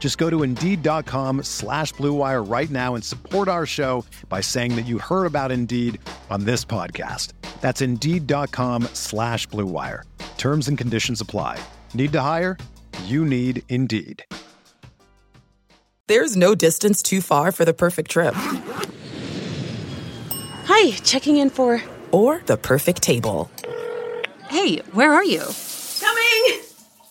Just go to Indeed.com slash BlueWire right now and support our show by saying that you heard about Indeed on this podcast. That's Indeed.com slash BlueWire. Terms and conditions apply. Need to hire? You need Indeed. There's no distance too far for the perfect trip. Hi, checking in for... Or the perfect table. Hey, where are you? Coming!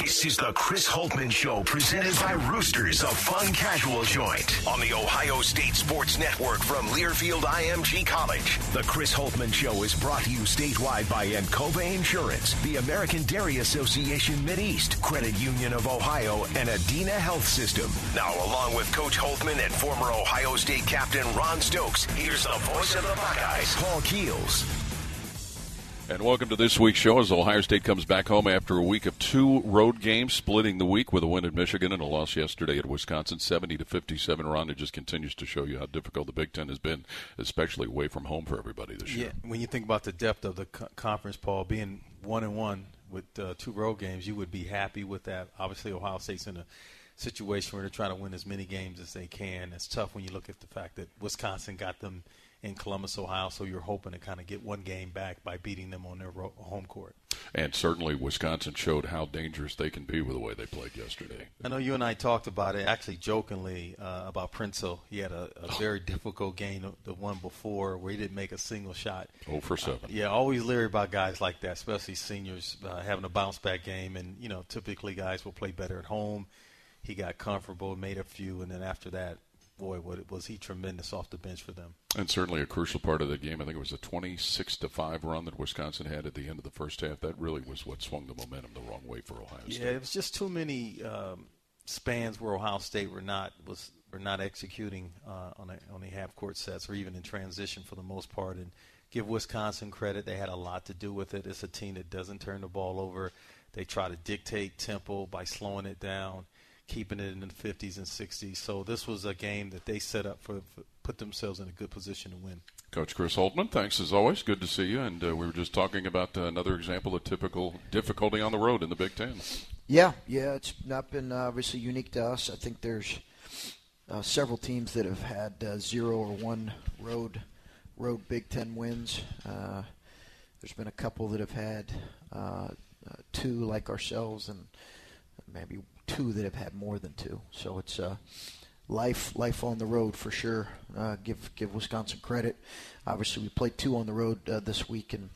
This is the Chris Holtmann Show, presented by Roosters, a fun casual joint on the Ohio State Sports Network from Learfield IMG College. The Chris Holtmann Show is brought to you statewide by Encova Insurance, the American Dairy Association Mideast, Credit Union of Ohio, and Adena Health System. Now, along with Coach Holtmann and former Ohio State captain Ron Stokes, here's the voice of the Buckeyes, Paul Keels. And welcome to this week's show as Ohio State comes back home after a week of two road games, splitting the week with a win at Michigan and a loss yesterday at Wisconsin, 70 to 57. Ron, it just continues to show you how difficult the Big Ten has been, especially away from home for everybody this yeah, year. When you think about the depth of the co- conference, Paul, being one and one with uh, two road games, you would be happy with that. Obviously, Ohio State's in a situation where they're trying to win as many games as they can. It's tough when you look at the fact that Wisconsin got them – in Columbus, Ohio. So you're hoping to kind of get one game back by beating them on their ro- home court. And certainly Wisconsin showed how dangerous they can be with the way they played yesterday. I know you and I talked about it, actually jokingly, uh, about Princeton. He had a, a very difficult game, the one before, where he didn't make a single shot. Oh for 7. Uh, yeah, always leery about guys like that, especially seniors uh, having a bounce back game. And, you know, typically guys will play better at home. He got comfortable, made a few, and then after that, boy, what was he tremendous off the bench for them. And certainly a crucial part of the game. I think it was a 26 to 5 run that Wisconsin had at the end of the first half. That really was what swung the momentum the wrong way for Ohio State. Yeah, it was just too many um, spans where Ohio State were not was were not executing uh, on a, on the half court sets or even in transition for the most part. And give Wisconsin credit; they had a lot to do with it. It's a team that doesn't turn the ball over. They try to dictate tempo by slowing it down keeping it in the 50s and 60s. So this was a game that they set up for, for put themselves in a good position to win. Coach Chris Holtmann, thanks as always. Good to see you. And uh, we were just talking about uh, another example of typical difficulty on the road in the Big Ten. Yeah, yeah, it's not been uh, obviously unique to us. I think there's uh, several teams that have had uh, zero or one road road Big Ten wins. Uh, there's been a couple that have had two, like ourselves, and maybe two that have had more than two. So it's uh, life life on the road for sure. Uh, give give Wisconsin credit. Obviously, we played two on the road uh, this week, and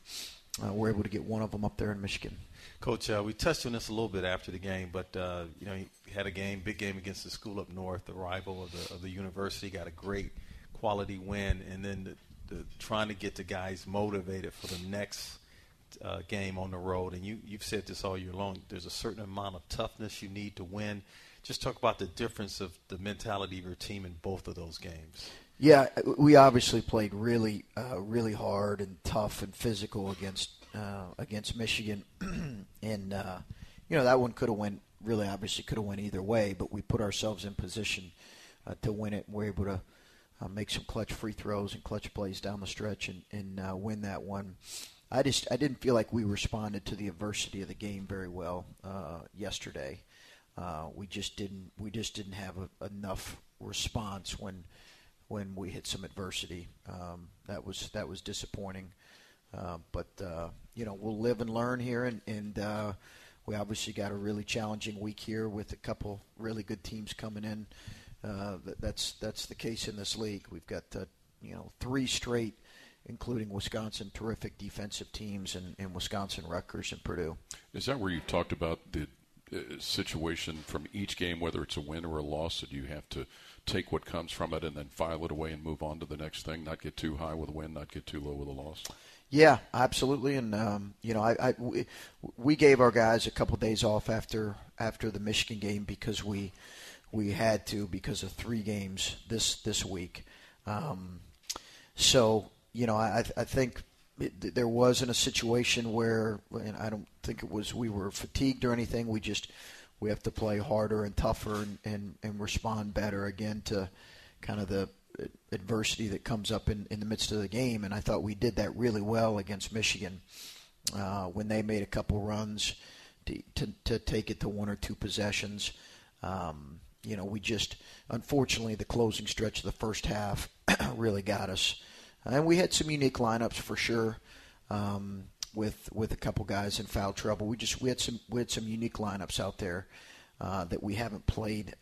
uh, we're able to get one of them up there in Michigan. Coach, uh, we touched on this a little bit after the game, but uh, you know he had a game, big game against the school up north, the rival of the of the university. Got a great quality win, and then the, the trying to get the guys motivated for the next uh, game on the road. And you you've said this all year long. There's a certain amount of toughness you need to win. Just talk about the difference of the mentality of your team in both of those games. Yeah, we obviously played really, uh, really hard and tough and physical against uh, against Michigan, and uh, you know that one could have went really obviously could have went either way, but we put ourselves in position uh, to win it. and We're able to uh, make some clutch free throws and clutch plays down the stretch and, and uh, win that one. I just I didn't feel like we responded to the adversity of the game very well uh, yesterday. Uh, we just didn't we just didn't have a, enough response when when we hit some adversity. Um, that was that was disappointing. Uh, but uh, you know we'll live and learn here, and, and uh, we obviously got a really challenging week here with a couple really good teams coming in. Uh, that's that's the case in this league. We've got uh, you know three straight, including Wisconsin, terrific defensive teams, and, and Wisconsin, Rutgers, and Purdue. Is that where you talked about the uh, situation from each game, whether it's a win or a loss, that you have to take what comes from it and then file it away and move on to the next thing, not get too high with a win, not get too low with a loss? Yeah, absolutely. And um, you know, I, I we, we, gave our guys a couple of days off after after the Michigan game because we we had to because of three games this this week. Um, so you know, I, I think it, there wasn't a situation where, and I don't think it was we were fatigued or anything. We just we have to play harder and tougher and, and, and respond better again to kind of the adversity that comes up in, in the midst of the game, and I thought we did that really well against Michigan uh, when they made a couple runs to, to, to take it to one or two possessions. Um, you know, we just unfortunately the closing stretch of the first half really got us, and we had some unique lineups for sure. Um, with with a couple guys in foul trouble, we just we had some we had some unique lineups out there uh, that we haven't played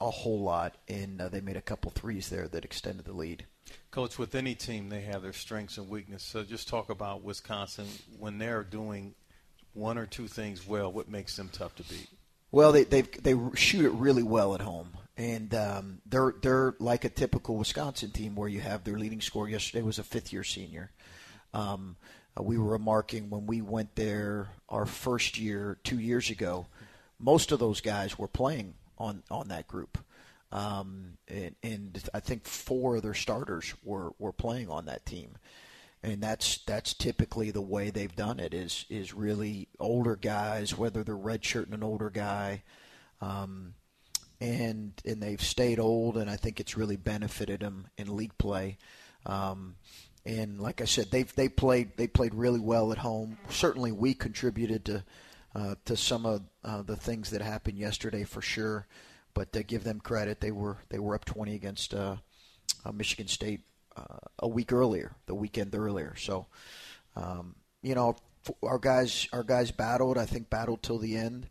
a whole lot, and uh, they made a couple threes there that extended the lead. Coach, with any team, they have their strengths and weaknesses. So just talk about Wisconsin when they're doing one or two things well. What makes them tough to beat? Well, they they they shoot it really well at home, and um, they're they're like a typical Wisconsin team where you have their leading scorer yesterday was a fifth year senior. Um, uh, we were remarking when we went there our first year two years ago, most of those guys were playing on on that group. Um, and, and, I think four of their starters were, were playing on that team, and that's that's typically the way they've done it is is really older guys, whether they're redshirting an older guy, um, and and they've stayed old, and I think it's really benefited them in league play. Um, and like I said, they've they played they played really well at home. Certainly, we contributed to uh, to some of uh, the things that happened yesterday for sure. But to give them credit, they were they were up 20 against uh, uh Michigan State uh, a week earlier, the weekend earlier. So, um, you know, our guys our guys battled. I think battled till the end.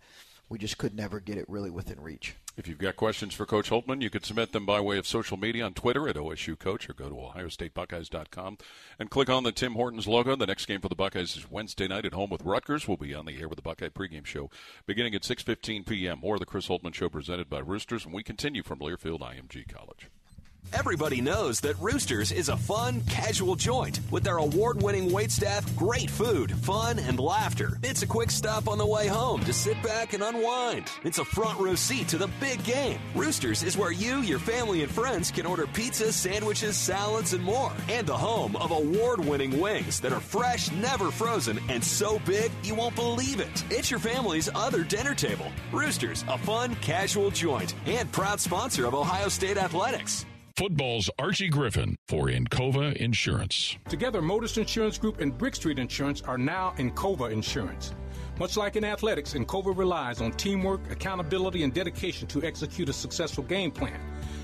We just could never get it really within reach. If you've got questions for Coach Holtmann, you can submit them by way of social media on Twitter at OSU Coach or go to OhioStateBuckeyes.com and click on the Tim Hortons logo. The next game for the Buckeyes is Wednesday night at home with Rutgers. We'll be on the air with the Buckeye pregame show beginning at 6.15 p.m. Of the Chris Holtmann Show presented by Roosters, and we continue from Learfield IMG College. Everybody knows that Roosters is a fun, casual joint with their award winning waitstaff, great food, fun, and laughter. It's a quick stop on the way home to sit back and unwind. It's a front row seat to the big game. Roosters is where you, your family, and friends can order pizzas, sandwiches, salads, and more. And the home of award winning wings that are fresh, never frozen, and so big you won't believe it. It's your family's other dinner table. Roosters, a fun, casual joint, and proud sponsor of Ohio State Athletics. Football's Archie Griffin for Encova Insurance. Together, Motorists Insurance Group and Brick Street Insurance are now Encova Insurance. Much like in athletics, Encova relies on teamwork, accountability, and dedication to execute a successful game plan.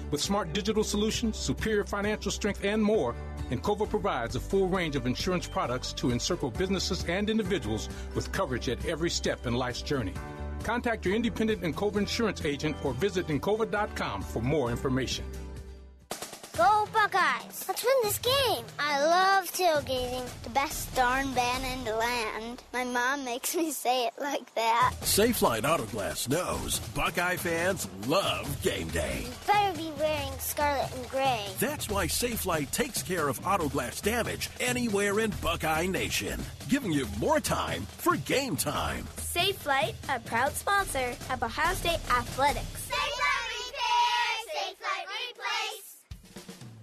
With smart digital solutions, superior financial strength, and more, Encova provides a full range of insurance products to encircle businesses and individuals with coverage at every step in life's journey. Contact your independent Encova insurance agent or visit Encova.com for more information. Go Buckeyes! Let's win this game. I love tailgating. The best darn band in the land. My mom makes me say it like that. Safelite Autoglass knows Buckeye fans love game day. You better be wearing scarlet and gray. That's why Safelite takes care of autoglass damage anywhere in Buckeye Nation, giving you more time for game time. Safelite, a proud sponsor of Ohio State Athletics.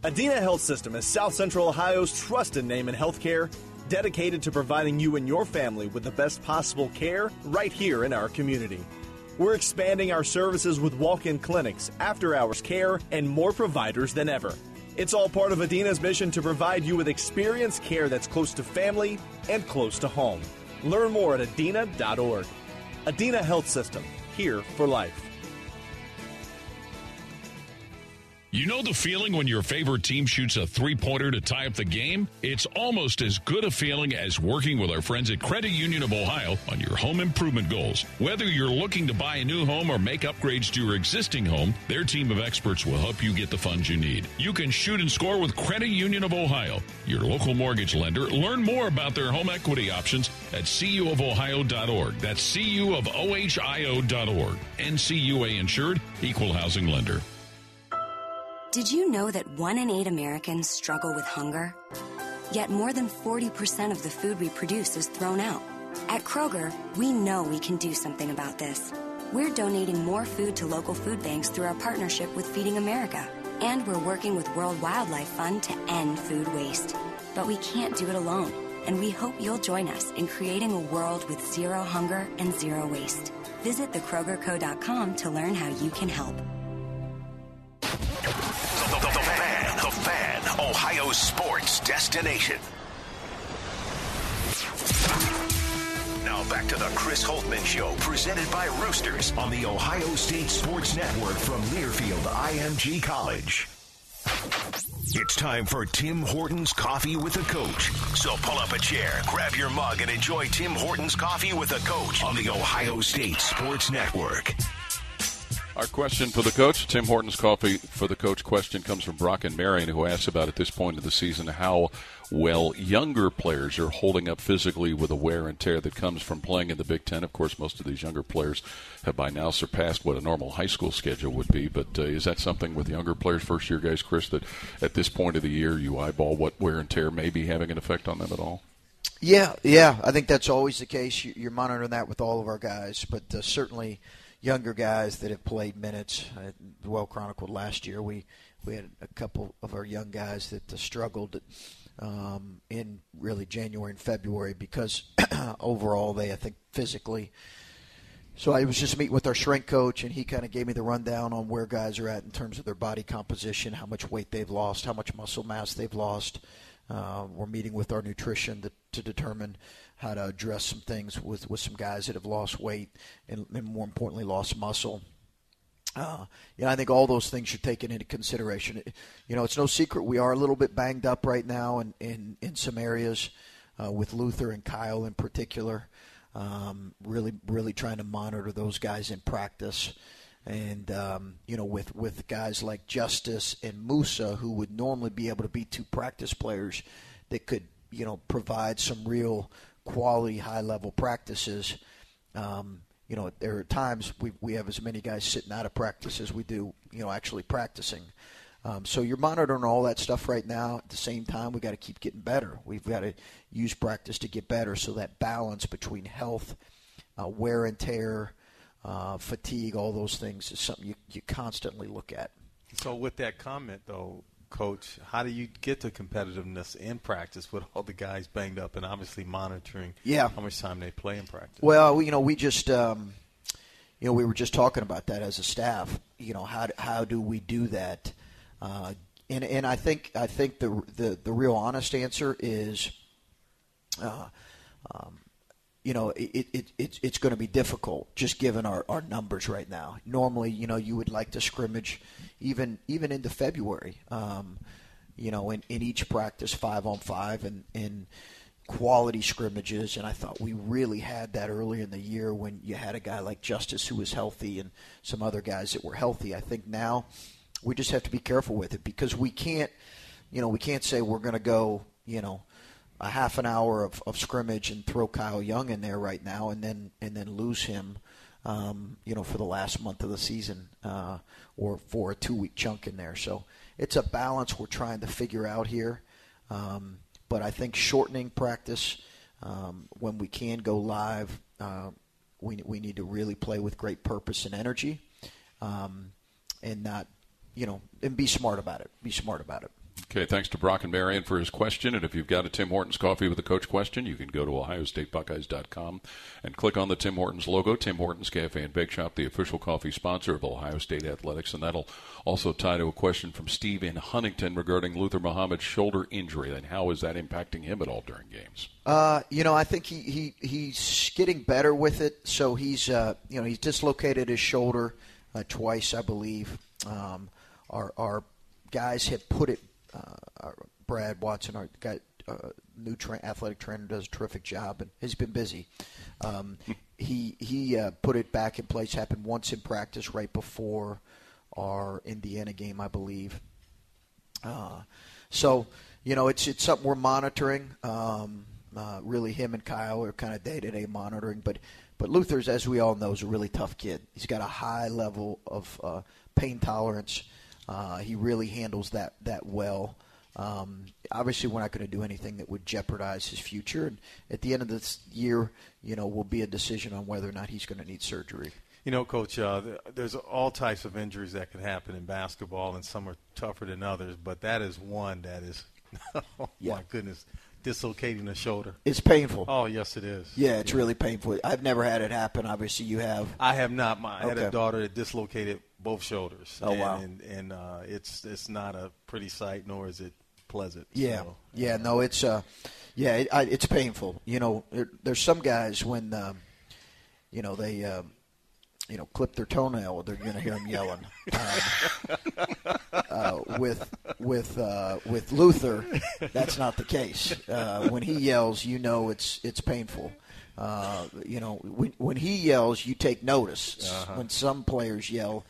Adena Health System is South Central Ohio's trusted name in healthcare, dedicated to providing you and your family with the best possible care right here in our community. We're expanding our services with walk in clinics, after hours care, and more providers than ever. It's all part of Adena's mission to provide you with experienced care that's close to family and close to home. Learn more at adena.org. Adina Health System, here for life. You know the feeling when your favorite team shoots a three pointer to tie up the game? It's almost as good a feeling as working with our friends at Credit Union of Ohio on your home improvement goals. Whether you're looking to buy a new home or make upgrades to your existing home, their team of experts will help you get the funds you need. You can shoot and score with Credit Union of Ohio, your local mortgage lender. Learn more about their home equity options at cuofohio.org. That's cuofohio.org. NCUA insured, equal housing lender. Did you know that one in eight Americans struggle with hunger? Yet more than 40% of the food we produce is thrown out. At Kroger, we know we can do something about this. We're donating more food to local food banks through our partnership with Feeding America. And we're working with World Wildlife Fund to end food waste. But we can't do it alone. And we hope you'll join us in creating a world with zero hunger and zero waste. Visit thekrogerco.com to learn how you can help. The, the, the fan, the fan, Ohio sports destination. Now back to the Chris Holtmann Show, presented by Roosters on the Ohio State Sports Network from Learfield IMG College. It's time for Tim Hortons Coffee with a Coach. So pull up a chair, grab your mug, and enjoy Tim Hortons Coffee with a Coach on the Ohio State Sports Network. Our question for the coach, Tim Hortons Coffee for the coach question comes from Brock and Marion, who asks about at this point of the season how well younger players are holding up physically with the wear and tear that comes from playing in the Big Ten. Of course, most of these younger players have by now surpassed what a normal high school schedule would be. But uh, is that something with younger players, first year guys, Chris, that at this point of the year you eyeball what wear and tear may be having an effect on them at all? Yeah, yeah, I think that's always the case. You're monitoring that with all of our guys, but uh, certainly younger guys that have played minutes. Uh, well chronicled last year, we we had a couple of our young guys that uh, struggled um, in really January and February because overall they, I think, physically. So I was just meeting with our shrink coach, and he kind of gave me the rundown on where guys are at in terms of their body composition, how much weight they've lost, how much muscle mass they've lost. Uh, we're meeting with our nutrition to, to determine how to address some things with, with some guys that have lost weight and, and more importantly, lost muscle. Uh, yeah, I think all those things should take into consideration. You know, it's no secret we are a little bit banged up right now in, in, in some areas uh, with Luther and Kyle in particular. Um, really, really trying to monitor those guys in practice. And, um, you know, with, with guys like Justice and Musa, who would normally be able to be two practice players that could, you know, provide some real quality, high level practices. Um, you know, there are times we we have as many guys sitting out of practice as we do, you know, actually practicing. Um, so you're monitoring all that stuff right now. At the same time, we've got to keep getting better. We've got to use practice to get better. So that balance between health, uh, wear and tear, uh, fatigue, all those things is something you you constantly look at. So with that comment though, coach, how do you get to competitiveness in practice with all the guys banged up and obviously monitoring yeah. how much time they play in practice? Well, you know, we just um, you know we were just talking about that as a staff. You know, how how do we do that? Uh, and and I think I think the the the real honest answer is. Uh, um, you know, it, it, it, it's going to be difficult just given our, our numbers right now. Normally, you know, you would like to scrimmage even even into February, um, you know, in, in each practice five on five, and, and quality scrimmages, and I thought we really had that early in the year when you had a guy like Justice who was healthy and some other guys that were healthy. I think now we just have to be careful with it because we can't, you know, we can't say we're going to go, you know, a half an hour of, of scrimmage and throw Kyle Young in there right now and then and then lose him, um, you know, for the last month of the season uh, or for a two week chunk in there. So it's a balance we're trying to figure out here. Um, but I think shortening practice um, when we can go live, uh, we we need to really play with great purpose and energy, um, and not, you know, and be smart about it. Be smart about it. Okay, thanks to Brock and Marion for his question. And if you've got a Tim Hortons coffee with a coach question, you can go to OhioStateBuckeyes.com and click on the Tim Hortons logo. Tim Hortons Cafe and Bake Shop, the official coffee sponsor of Ohio State Athletics. And that'll also tie to a question from Steve in Huntington regarding Luther Muhammad's shoulder injury and how is that impacting him at all during games? Uh, you know, I think he, he he's getting better with it. So he's uh, you know he's dislocated his shoulder uh, twice, I believe. Um, our our guys have put it uh, Brad Watson, our guy, uh, new tra- athletic trainer, does a terrific job, and he's been busy. Um, he he uh, put it back in place. Happened once in practice, right before our Indiana game, I believe. Uh, so you know, it's it's something we're monitoring. Um, uh, really, him and Kyle are kind of day to day monitoring, but. But Luther's, as we all know, is a really tough kid. He's got a high level of uh, pain tolerance. Uh, he really handles that that well. Um, obviously, we're not going to do anything that would jeopardize his future. And at the end of this year, you know, will be a decision on whether or not he's going to need surgery. You know, Coach, uh, there's all types of injuries that can happen in basketball, and some are tougher than others. But that is one that is, oh yeah. my goodness, dislocating the shoulder. It's painful. Oh yes, it is. Yeah, it's yeah. really painful. I've never had it happen. Obviously, you have. I have not. My, I had a daughter that dislocated both shoulders. Oh and, wow! And, and uh, it's it's not a pretty sight, nor is it pleasant. Yeah, so, yeah. No, it's uh, yeah, it, I, it's painful. You know, there, there's some guys when, um, you know, they. Um, you know, clip their toenail, they're going to hear him yelling. Um, uh, with with uh, with Luther, that's not the case. Uh, when he yells, you know it's it's painful. Uh, you know, when, when he yells, you take notice. Uh-huh. When some players yell,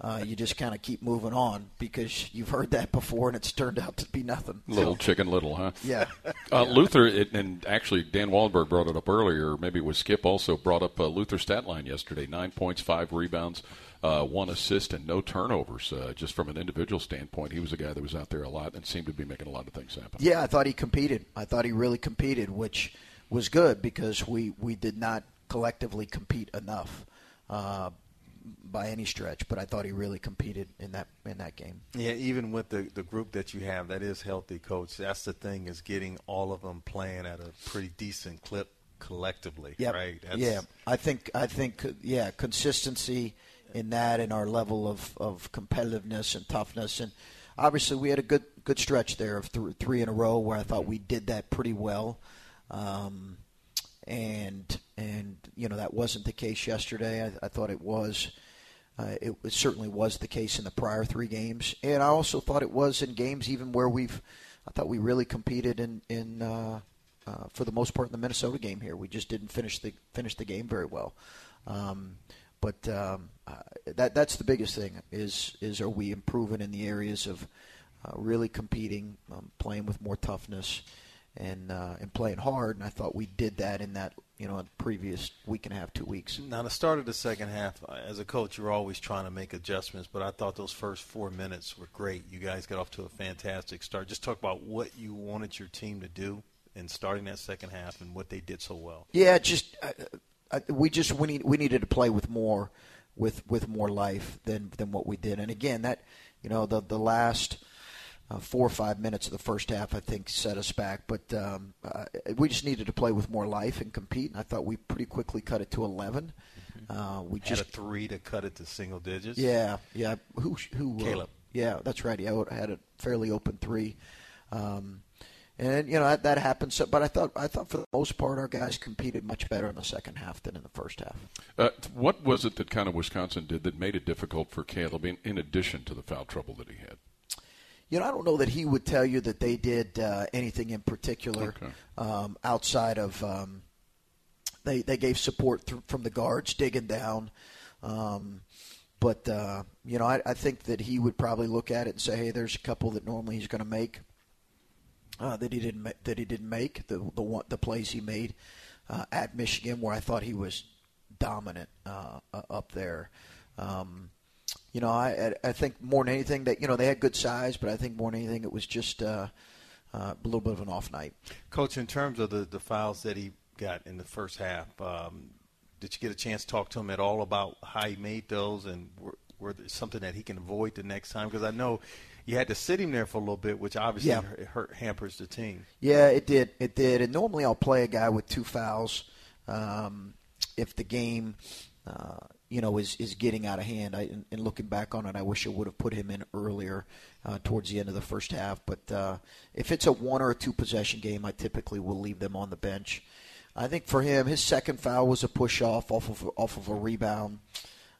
uh, you just kind of keep moving on because you've heard that before and it's turned out to be nothing. Little so, chicken little, huh? Yeah. Uh, Luther, it, and actually Dan Wallenberg brought it up earlier, maybe it was Skip also brought up uh, Luther's stat line yesterday nine points, five rebounds. Uh, one assist and no turnovers. Uh, just from an individual standpoint, he was a guy that was out there a lot and seemed to be making a lot of things happen. Yeah, I thought he competed. I thought he really competed, which was good because we, we did not collectively compete enough uh, by any stretch. But I thought he really competed in that in that game. Yeah, even with the the group that you have, that is healthy, coach. That's the thing is getting all of them playing at a pretty decent clip collectively. Yep. Right. That's, yeah, I think I think yeah consistency in that and our level of, of competitiveness and toughness and obviously we had a good good stretch there of th- three in a row where I thought we did that pretty well. Um, and and you know that wasn't the case yesterday. I, I thought it was. Uh, it, it, certainly was the case in the prior three games, and I also thought it was in games even where we've. I thought we really competed in in uh, uh, for the most part in the Minnesota game here. We just didn't finish the finish the game very well. Um, but um, uh, that that's the biggest thing is is are we improving in the areas of uh, really competing, um, playing with more toughness, and uh, and playing hard. And I thought we did that in that you know previous week and a half, two weeks. Now the start of the second half, uh, as a coach, you're always trying to make adjustments. But I thought those first four minutes were great. You guys got off to a fantastic start. Just talk about what you wanted your team to do in starting that second half and what they did so well. Yeah, just uh, we just we need we needed to play with more with with more life than than what we did. And again, that you know the the last uh, four or five minutes of the first half, I think, set us back. But um, uh, we just needed to play with more life and compete. And I thought we pretty quickly cut it to 11. Uh, we Had just a three to cut it to single digits. Yeah, yeah. Who who? Caleb. yeah, that's right. Yeah, I had a fairly open three. Um, and you know that, that happens. But I thought I thought for the most part our guys competed much better in the second half than in the first half. Uh, what was it that kind of Wisconsin did that made it difficult for Caleb, in, in addition to the foul trouble that he had? You know, I don't know that he would tell you that they did uh, anything in particular Okay. um, outside of um, they they gave support th- from the guards digging down. Um, but uh, you know, I, I think that he would probably look at it and say, "Hey, there's a couple that normally he's going to make uh, that he didn't ma- that he didn't make the the one, the plays he made uh, at Michigan, where I thought he was dominant uh, uh, up there." Um, you know, I I think more than anything that you know they had good size, but I think more than anything it was just uh, uh, a little bit of an off night. Coach, in terms of the, the fouls that he got in the first half, um, did you get a chance to talk to him at all about how he made those and were, were there something that he can avoid the next time? Because I know you had to sit him there for a little bit, which obviously Yeah. hurt, hurt, hampers the team. Yeah, it did. It did. And normally I'll play a guy with two fouls um, if the game, uh, you know, is is getting out of hand. I, and, and looking back on it, I wish I would have put him in earlier uh, towards the end of the first half. But uh, if it's a one or a two possession game, I typically will leave them on the bench. I think for him, his second foul was a push off off of off of a rebound.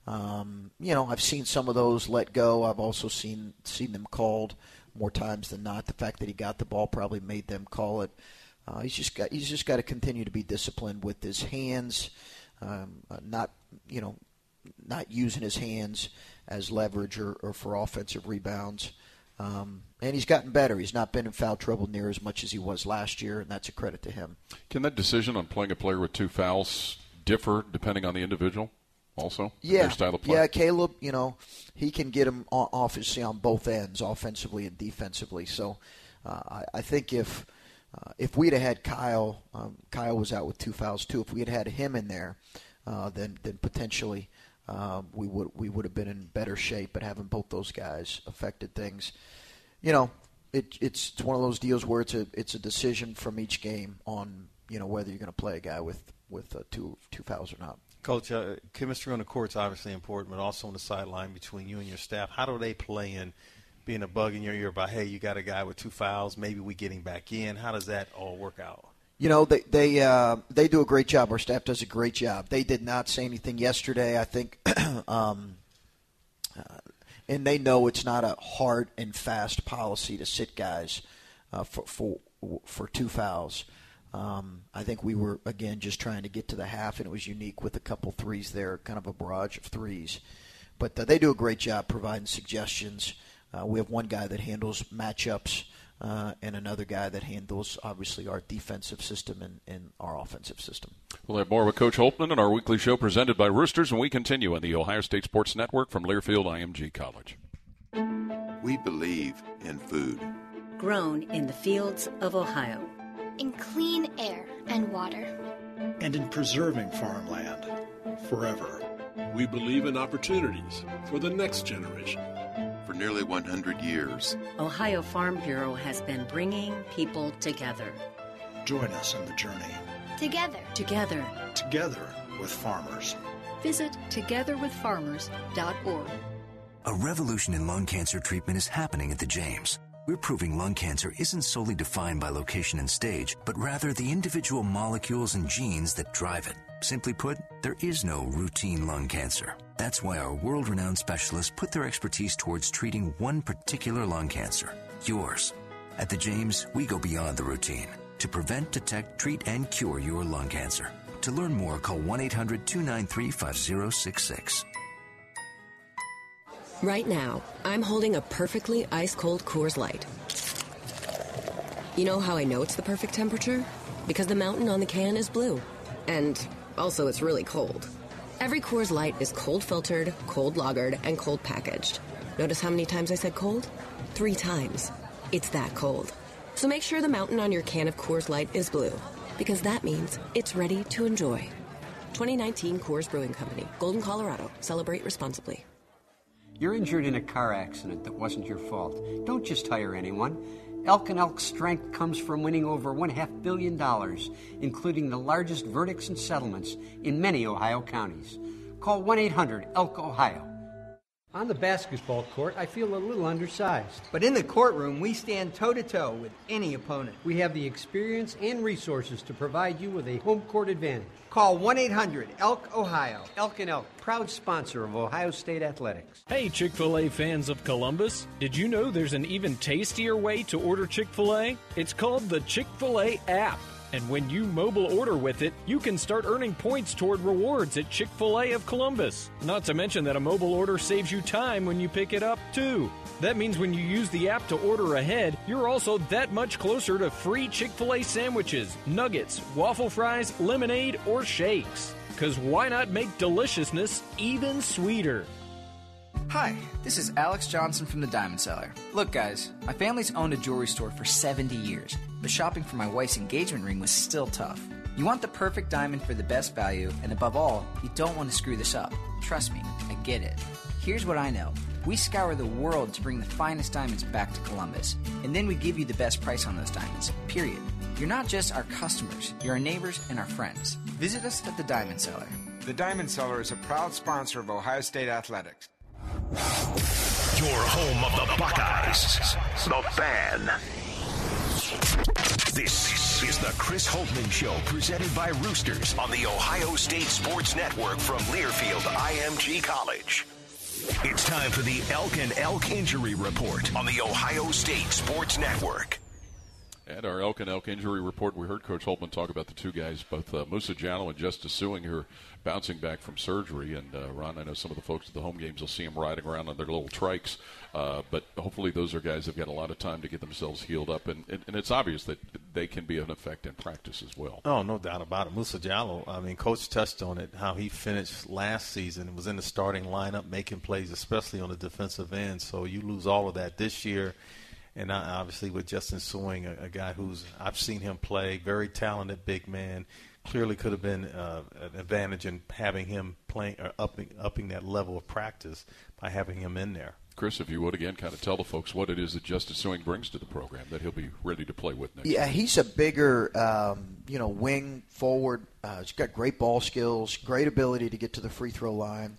Um, you know, I've seen some of those let go. I've also seen seen them called more times than not. The fact that he got the ball probably made them call it. Uh, he's just got he's just got to continue to be disciplined with his hands, um, uh, not you know, not using his hands as leverage or, or for offensive rebounds. Um, and he's gotten better. He's not been in foul trouble near as much as he was last year, and that's a credit to him. Can that decision on playing a player with two fouls differ depending on the individual? Also, Yeah, their style of play. yeah. Caleb, you know, he can get him obviously on both ends, offensively and defensively. So, uh, I, I think if uh, if we'd have had Kyle, um, Kyle was out with two fouls too. If we had had him in there, uh, then then potentially um, we would we would have been in better shape. But having both those guys affected things. You know, it, it's it's one of those deals where it's a it's a decision from each game on you know whether you're going to play a guy with with uh, two two fouls or not. Coach, uh, chemistry on the court is obviously important, but also on the sideline between you and your staff. How do they play in being a bug in your ear about, hey, you got a guy with two fouls, maybe we getting back in? How does that all work out? You know they they uh, they do a great job. Our staff does a great job. They did not say anything yesterday. I think, um, uh, and they know it's not a hard and fast policy to sit guys uh, for for for two fouls. Um, I think we were again just trying to get to the half, and it was unique with a couple threes there, kind of a barrage of threes. But uh, they do a great job providing suggestions. Uh, we have one guy that handles matchups, uh, and another guy that handles obviously our defensive system and, and our offensive system. We'll have more with Coach Holtmann in our weekly show presented by Roosters, and we continue on the Ohio State Sports Network from Learfield IMG College. We believe in food. Grown in the fields of Ohio. In clean air and water. and in preserving farmland forever. We believe in opportunities for the next generation. For nearly 100 years, Ohio Farm Bureau has been bringing people together. Join us in the journey. Together. Together. Together with farmers. Visit togetherwithfarmers.org. A revolution in lung cancer treatment is happening at the James. We're proving lung cancer isn't solely defined by location and stage, but rather the individual molecules and genes that drive it. Simply put, there is no routine lung cancer. That's why our world renowned specialists put their expertise towards treating one particular lung cancer yours. At the James, we go beyond the routine to prevent, detect, treat, and cure your lung cancer. To learn more, call 1 800 293 5066. Right now, I'm holding a perfectly ice cold Coors Light. You know how I know it's the perfect temperature? Because the mountain on the can is blue. And also, it's really cold. Every Coors Light is cold filtered, cold lagered, and cold packaged. Notice how many times I said cold? Three times. It's that cold. So make sure the mountain on your can of Coors Light is blue, because that means it's ready to enjoy. 2019 Coors Brewing Company, Golden, Colorado. Celebrate responsibly. You're injured in a car accident that wasn't your fault. Don't just hire anyone. Elk and Elk's strength comes from winning over one half billion dollars, including the largest verdicts and settlements in many Ohio counties. Call 1 800 ELK Ohio. On the basketball court, I feel a little undersized. But in the courtroom, we stand toe to toe with any opponent. We have the experience and resources to provide you with a home court advantage. Call 1 800 ELK Ohio. Elk and Elk, proud sponsor of Ohio State Athletics. Hey, Chick fil A fans of Columbus. Did you know there's an even tastier way to order Chick fil A? It's called the Chick fil A app. And when you mobile order with it, you can start earning points toward rewards at Chick fil A of Columbus. Not to mention that a mobile order saves you time when you pick it up, too. That means when you use the app to order ahead, you're also that much closer to free Chick fil A sandwiches, nuggets, waffle fries, lemonade, or shakes. Because why not make deliciousness even sweeter? Hi, this is Alex Johnson from the Diamond Cellar. Look, guys, my family's owned a jewelry store for 70 years, but shopping for my wife's engagement ring was still tough. You want the perfect diamond for the best value, and above all, you don't want to screw this up. Trust me, I get it. Here's what I know we scour the world to bring the finest diamonds back to Columbus, and then we give you the best price on those diamonds, period. You're not just our customers, you're our neighbors and our friends. Visit us at the Diamond Cellar. The Diamond Cellar is a proud sponsor of Ohio State Athletics. Your home of the Buckeyes. The Fan. This is the Chris Holtmann Show, presented by Roosters on the Ohio State Sports Network from Learfield IMG College. It's time for the Elk and Elk Injury Report on the Ohio State Sports Network. And our Elk and Elk injury report, we heard Coach Holtmann talk about the two guys, both uh, Musa Jallow and Justice Sueing, who are bouncing back from surgery. And uh, Ron, I know some of the folks at the home games will see them riding around on their little trikes. Uh, but hopefully, those are guys that have got a lot of time to get themselves healed up. And, and, and, it's obvious that they can be an effect in practice as well. Oh, no doubt about it. Musa Jallow, I mean, Coach touched on it, how he finished last season, was in the starting lineup making plays, especially on the defensive end. So you lose all of that this year and obviously with Justice Sueing, a, a, guy who's I've seen him play, very talented big man. Clearly, could have been uh, an advantage in having him playing or upping upping that level of practice by having him in there. Chris, if you would again, kind of tell the folks what it is that Justice Sueing brings to the program that he'll be ready to play with next. Yeah, year. he's a bigger, um, you know, wing forward. Uh, he's got great ball skills, great ability to get to the free throw line.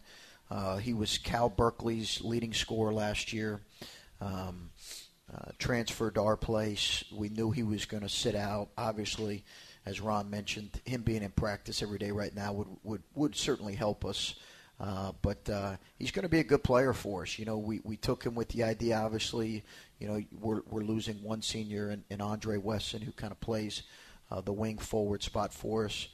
Uh, he was Cal Berkeley's leading scorer last year. Um, uh, transferred to our place. We knew he was going to sit out. Obviously, as Ron mentioned, him being in practice every day right now would would, would certainly help us. Uh, but uh, he's going to be a good player for us. You know, we, we took him with the idea. Obviously, you know, we're we're losing one senior in, in Andre Wesson, who kind of plays uh, the wing forward spot for us.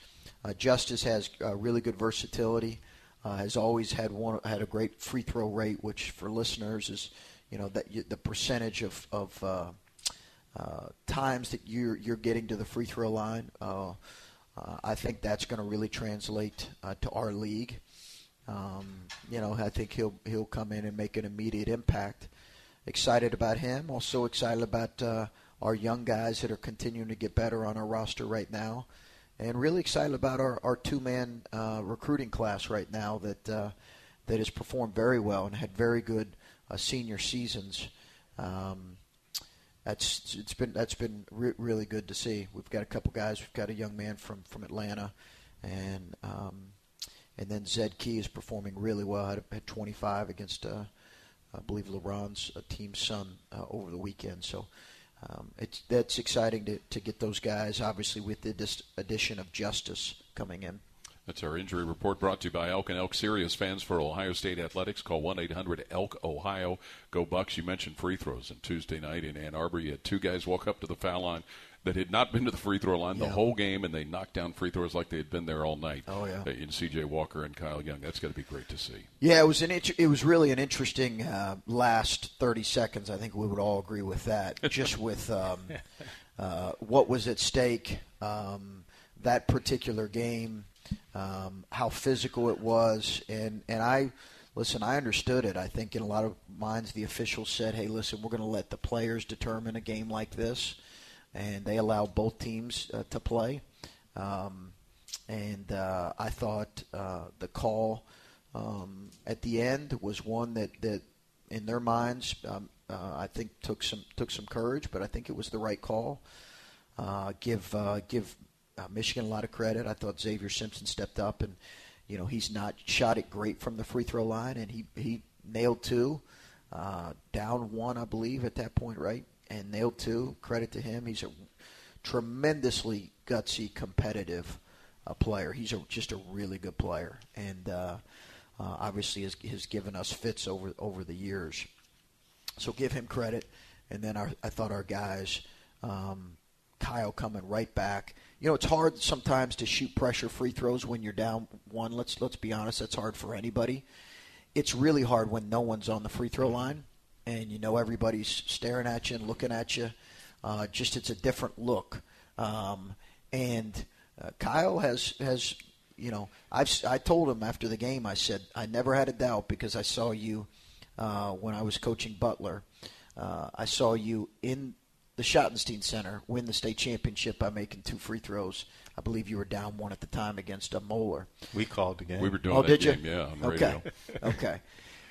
Uh, Justice has really good versatility. has always had one had a great free throw rate, which for listeners is you know that you, the percentage of, of uh, uh, times that you're you're getting to the free throw line. Uh, uh I think that's going to really translate uh, to our league. Um, you know, I think he'll he'll come in and make an immediate impact. Excited about him. Also excited about uh, our young guys that are continuing to get better on our roster right now, and really excited about our, our two man recruiting class right now that that has performed very well and had very good senior seasons. Um, that's it's been that's been re- really good to see. We've got a couple guys. We've got a young man from from Atlanta, and um, and then Zed Key is performing really well. Had, had 25 against uh, I believe LeBron's uh, team son uh, over the weekend. So. Um, it's that's exciting to, to get those guys. Obviously, with the addition of Justice coming in. That's our injury report brought to you by Elk and Elk Serious fans for Ohio State Athletics. Call 1 800 Elk Ohio. Go Bucks. You mentioned free throws. And Tuesday night in Ann Arbor, you had two guys walk up to the foul line that had not been to the free throw line yeah. the whole game, and they knocked down free throws like they had been there all night. Oh yeah, uh, in C.J. Walker and Kyle Young. That's got to be great to see. Yeah, it was an it was really an interesting uh, last thirty seconds. I think we would all agree with that. Just with um, uh, what was at stake, um, that particular game um, how physical it was, and and I listen. I understood it. I think in a lot of minds, the officials said, "Hey, listen, we're going to let the players determine a game like this," and they allowed both teams uh, to play. Um, and uh, I thought uh, the call um, at the end was one that, that in their minds, um, uh, I think took some took some courage, but I think it was the right call. Uh, give uh, give uh, Michigan a lot of credit. I thought Xavier Simpson stepped up and you know he's not shot it great from the free throw line, and he he nailed two, uh, down one, I believe, at that point, right? And nailed two. Credit to him. He's a tremendously gutsy, competitive uh, player. He's a, just a really good player, and uh, uh, obviously has, has given us fits over over the years. So give him credit. And then our, I thought our guys, um, Kyle coming right back. You know, it's hard sometimes to shoot pressure free throws when you're down one. Let's let's be honest, that's hard for anybody. It's really hard when no one's on the free throw line and you know everybody's staring at you and looking at you. Uh, just it's a different look. Um, and uh, Kyle has has you know I've I told him after the game I said I never had a doubt because I saw you uh, when I was coaching Butler. Uh, I saw you in the Schottenstein Center win the state championship by making two free throws. I believe you were down one at the time against a Moeller. We called the game. We were doing oh, that did game, you? yeah, on the okay. radio. okay.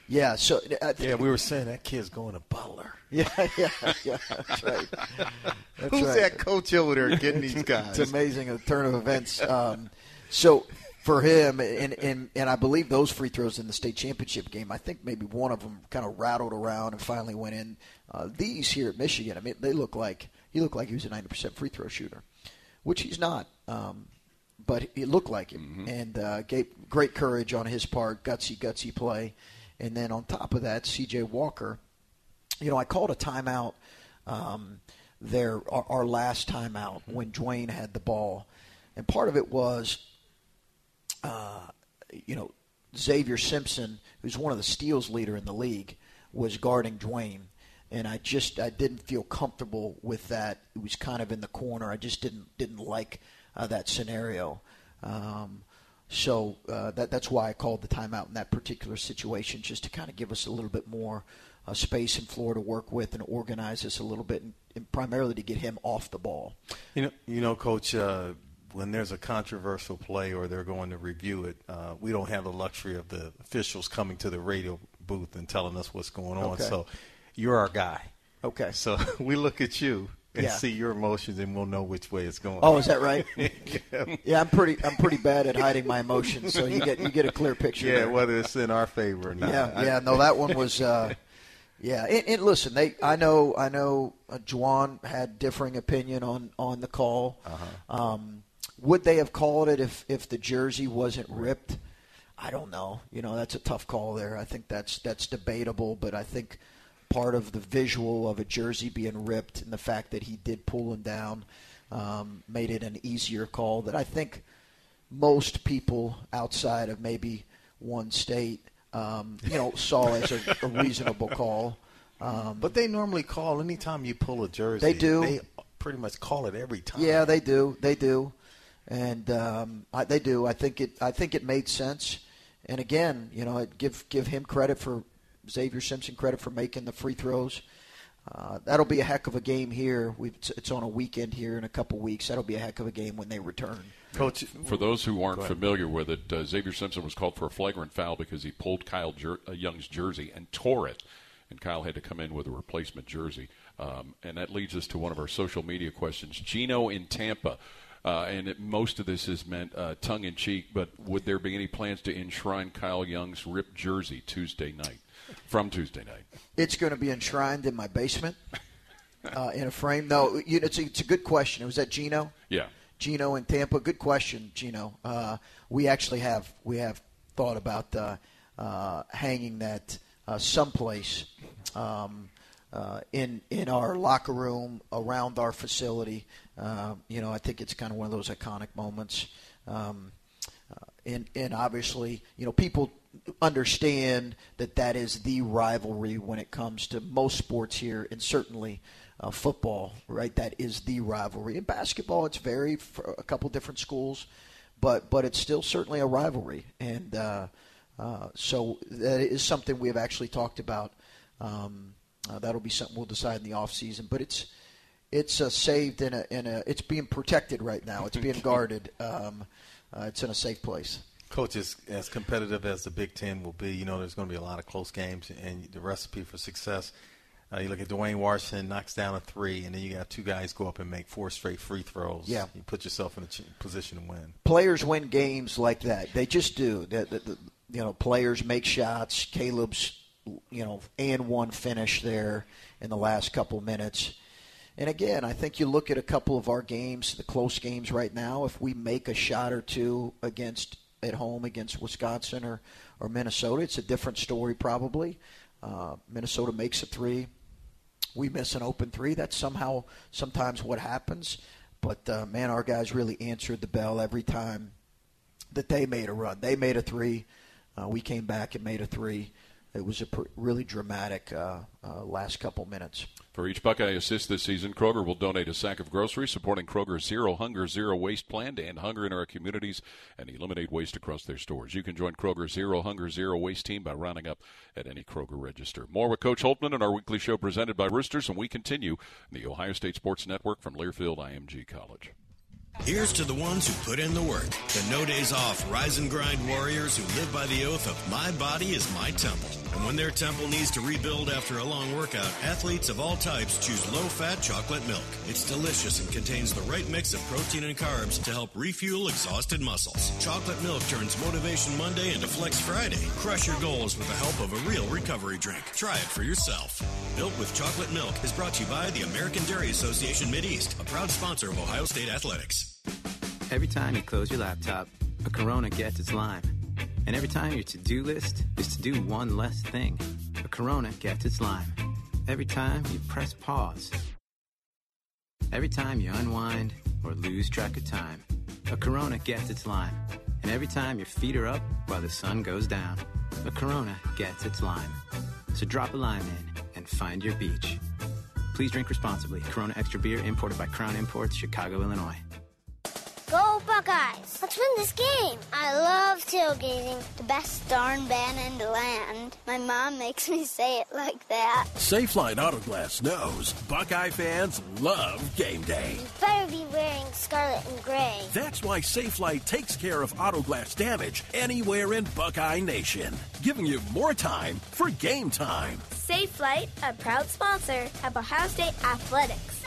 Yeah. So uh, yeah, we were saying that kid's going to Butler. Yeah, yeah, yeah. That's right. That's Who's right. that coach over there getting these guys? It's amazing a turn of events. Um, so for him, and, and and I believe those free throws in the state championship game, I think maybe one of them kind of rattled around and finally went in. Uh, these here at Michigan, I mean, they look like he looked like he was a ninety percent free throw shooter, which he's not. Um, but it looked like him, and uh, gave great courage on his part, gutsy, gutsy play, and then on top of that, C.J. Walker you know, I called a timeout um, there, our, our last timeout when Duane had the ball, and part of it was, uh, you know, Xavier Simpson, who's one of the steals leader in the league, was guarding Duane, and I just I didn't feel comfortable with that. It was kind of in the corner. I just didn't didn't like uh, that scenario. Um, so uh, that that's why I called the timeout in that particular situation, just to kind of give us a little bit more uh, space and floor to work with and organize us a little bit, and, and primarily to get him off the ball. You know, you know, Coach. When there's a controversial play or they're going to review it, uh, we don't have the luxury of the officials coming to the radio booth and telling us what's going on. Okay. So you're our guy. Okay. So we look at you and Yeah. see your emotions, and we'll know which way it's going. Oh, is that right? yeah. yeah, I'm pretty I'm pretty bad at hiding my emotions, so you get you get a clear picture. Yeah, there. whether it's in our favor or not. Yeah, yeah. No, that one was. Uh, yeah, and, and listen, they. I know. I know. Uh, Juwan had differing opinion on on the call. Uh-huh. Um, would they have called it if if the jersey wasn't ripped? I don't know. You know, that's a tough call there. I think that's that's debatable, but I think part of the visual of a jersey being ripped and the fact that he did pull him down um, made it an easier call that I think most people outside of maybe one state, um, you know, saw as a, a reasonable call. Um, but they normally call anytime you pull a jersey. They do. They pretty much call it every time. Yeah, they do. They do, and um, I, they do. I think it. I think it made sense. And again, you know, I'd give give him credit for Xavier Simpson credit for making the free throws. Uh, that'll be a heck of a game here. We've, it's- it's on a weekend here in a couple weeks. That'll be a heck of a game when they return. Coach, For those who aren't familiar with it, uh, Xavier Simpson was called for a flagrant foul because he pulled Kyle Jer- uh, Young's jersey and tore it, and Kyle had to come in with a replacement jersey. Um, and that leads us to one of our social media questions. Gino in Tampa. Uh, and it, most of this is meant uh, tongue in cheek, but would there be any plans to enshrine Kyle Young's ripped jersey Tuesday night? From Tuesday night. It's going to be enshrined in my basement uh, in a frame. No, you know, it's a, it's a good question. Was that Gino? Yeah. Gino in Tampa. Good question, Gino. Uh, we actually have we have thought about uh, uh, hanging that uh, someplace um, uh, in in our locker room around our facility. Uh, you know, I think it's kind of one of those iconic moments. Um, uh, and and obviously, you know, people understand that that is the rivalry when it comes to most sports here, and certainly uh, football. Right, that is the rivalry. In basketball, it's varied for a couple different schools, but but it's still certainly a rivalry, and uh, uh, so that is something we have actually talked about. Um, uh, that'll be something we'll decide in the off season, but it's it's uh, saved in a in a it's being protected right now. It's being guarded. Um, uh, it's in a safe place. Coach, as, as competitive as the Big Ten will be, you know there's going to be a lot of close games, and the recipe for success. Uh, you look at Duane Washington knocks down a three, and then you got two guys go up and make four straight free throws. Yeah. you put yourself in a ch- position to win. Players win games like that. They just do. The, the, the, you know, players make shots. Caleb's you know, and one finish there in the last couple minutes. And again, I think you look at a couple of our games, the close games right now. If we make a shot or two against at home against Wisconsin or, or Minnesota, it's a different story probably. Uh, Minnesota makes a three, we miss an open three. That's somehow sometimes what happens. But uh, man, our guys really answered the bell every time that they made a run. They made a three. Uh, we came back and made a three. It was a pr- really dramatic uh, uh, last couple minutes. For each Buckeye assist this season, Kroger will donate a sack of groceries supporting Kroger's Zero Hunger, Zero Waste plan to end hunger in our communities and eliminate waste across their stores. You can join Kroger's Zero Hunger, Zero Waste team by rounding up at any Kroger register. More with Coach Holtmann and our weekly show presented by Roosters, and we continue in the Ohio State Sports Network from Learfield IMG College. Here's to the ones who put in the work. The no days off, rise and grind warriors who live by the oath of my body is my temple. And when their temple needs to rebuild after a long workout, athletes of all types choose low fat chocolate milk. It's delicious and contains the right mix of protein and carbs to help refuel exhausted muscles. Chocolate milk turns Motivation Monday into Flex Friday. Crush your goals with the help of a real recovery drink. Try it for yourself. Built with chocolate milk is brought to you by the American Dairy Association Mideast, a proud sponsor of Ohio State Athletics. Every time you close your laptop, a Corona gets its lime. And every time your to-do list is to do one less thing, a Corona gets its lime. Every time you press pause. Every time you unwind or lose track of time, a Corona gets its lime. And every time your feet are up while the sun goes down, a Corona gets its lime. So drop a lime in and find your beach. Please drink responsibly. Corona Extra Beer imported by Crown Imports, Chicago, Illinois. Go Buckeyes! Let's win this game. I love tailgating. The best darn band in the land. My mom makes me say it like that. Safelite Autoglass knows Buckeye fans love game day. You better be wearing scarlet and gray. That's why Safelite takes care of autoglass damage anywhere in Buckeye Nation, giving you more time for game time. Safelite, a proud sponsor of Ohio State Athletics.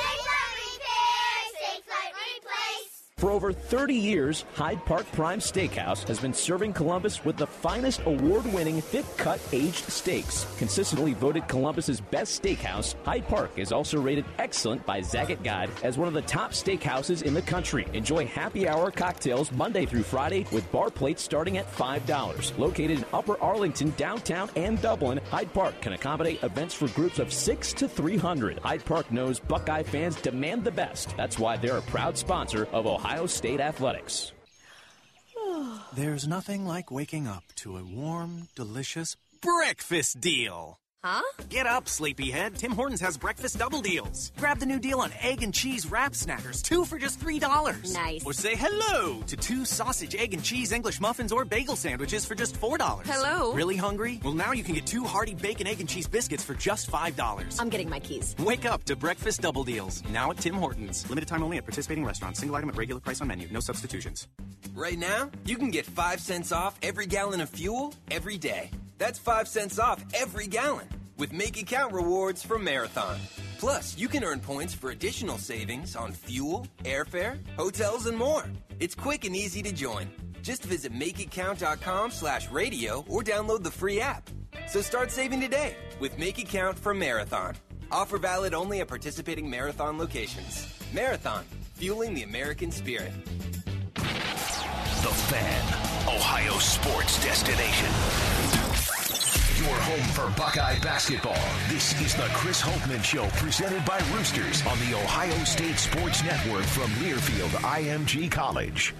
For over 30 years, Hyde Park Prime Steakhouse has been serving Columbus with the finest award winning thick cut aged steaks. Consistently voted Columbus's best steakhouse, Hyde Park is also rated excellent by Zagat Guide as one of the top steakhouses in the country. Enjoy happy hour cocktails Monday through Friday with bar plates starting at $5. Located in Upper Arlington, downtown, and Dublin, Hyde Park can accommodate events for groups of 6 to 300. Hyde Park knows Buckeye fans demand the best. That's why they're a proud sponsor of Ohio. Ohio State Athletics. There's nothing like waking up to a warm, delicious breakfast deal. Huh? Get up, sleepyhead. Tim Hortons has breakfast double deals. Grab the new deal on egg and cheese wrap snackers, two for just $3. Nice. Or say hello to two sausage, egg, and cheese English muffins or bagel sandwiches for just $4. Hello. Really hungry? Well, now you can get two hearty bacon, egg, and cheese biscuits for just $5. I'm getting my keys. Wake up to breakfast double deals. Now at Tim Hortons. Limited time only at participating restaurants. Single item at regular price on menu. No substitutions. Right now, you can get 5 cents off every gallon of fuel every day. That's 5 cents off every gallon with Make It Count rewards from Marathon. Plus, you can earn points for additional savings on fuel, airfare, hotels, and more. It's quick and easy to join. Just visit makeitcount.com slash radio or download the free app. So start saving today with Make It Count from Marathon. Offer valid only at participating Marathon locations. Marathon, fueling the American spirit. The Fan, Ohio sports destination. Your home for Buckeye basketball. This is the Chris Holtmann Show, presented by Roosters on the Ohio State Sports Network from Learfield IMG College.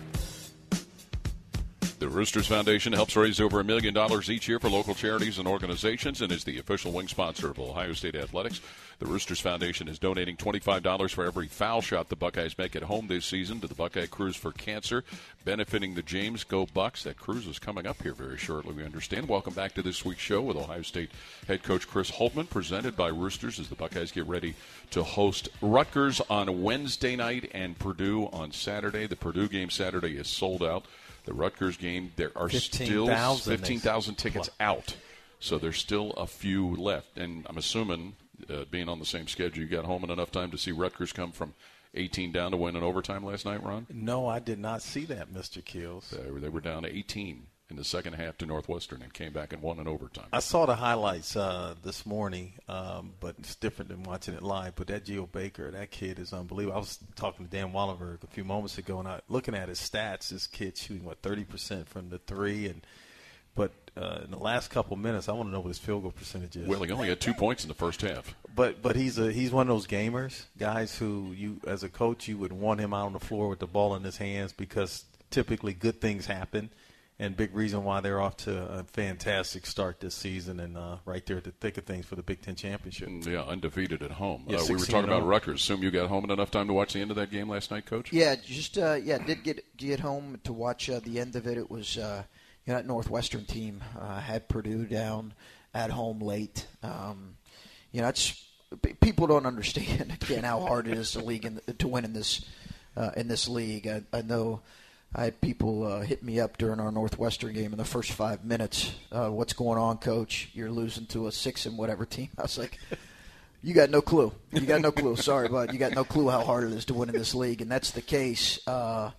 The Roosters Foundation helps raise over a million dollars each year for local charities and organizations and is the official wing sponsor of Ohio State Athletics. The Roosters Foundation is donating $25 for every foul shot the Buckeyes make at home this season to the Buckeye Cruise for Cancer, benefiting the James Go Bucks. That cruise is coming up here very shortly, we understand. Welcome back to this week's show with Ohio State head coach Chris Holtmann, presented by Roosters as the Buckeyes get ready to host Rutgers on Wednesday night and Purdue on Saturday. The Purdue game Saturday is sold out. The Rutgers game, there are 15, still 15,000 tickets out. So there's still a few left. And I'm assuming, uh, being on the same schedule, you got home in enough time to see Rutgers come from 18 down to win in overtime last night, Ron? No, I did not see that, Mr. Keels. They were, they were down 18 in the second half to Northwestern and came back and won in overtime. I saw the highlights uh, this morning, um, but it's different than watching it live. But that Geo Baker, that kid is unbelievable. I was talking to Dan Wallenburg a few moments ago, and I looking at his stats. This kid shooting what thirty percent from the three, and but uh, in the last couple minutes, I want to know what his field goal percentage is. Well, he only had two points in the first half. But but he's a he's one of those gamers, guys who you as a coach you would want him out on the floor with the ball in his hands because typically good things happen and big reason why they're off to a fantastic start this season and uh, right there at the thick of things for the Big Ten championship. Mm, Yeah, undefeated at home. Yeah, uh, we were talking about and oh. Rutgers. Assume you got home in enough time to watch the end of that game last night, Coach. Yeah, just uh, yeah, did get get home to watch uh, the end of it. It was uh, you know that Northwestern team uh, had Purdue down at home late. Um, you know, it's people don't understand again how hard it is to league in, to win in this uh, in this league. I, I know. I had people uh, hit me up during our Northwestern game in the first five minutes. Uh, What's going on, Coach? You're losing to a six and whatever team. I was like, you got no clue. You got no clue. Sorry, but you got no clue how hard it is to win in this league, and that's the case. Uh,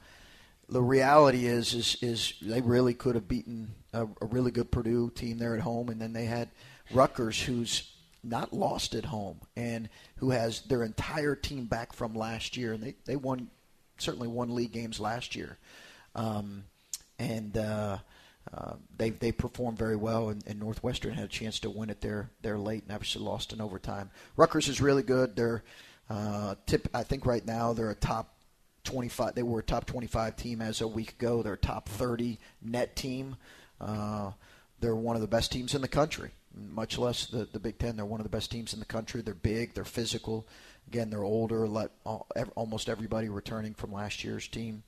the reality is, is, is they really could have beaten a, a really good Purdue team there at home, and then they had Rutgers, who's not lost at home, and who has their entire team back from last year, and they they won certainly won league games last year, um, and. Uh, uh, they they performed very well, and, and Northwestern had a chance to win it there there late, and obviously lost in overtime. Rutgers is really good. They're uh, tip. I think right now they're a top 25. They were a top 25 team as a week ago. They're a top 30 net team. Uh, they're one of the best teams in the country. Much less the the Big Ten. They're one of the best teams in the country. They're big. They're physical. Again, they're older. Let all, ev- almost everybody returning from last year's team.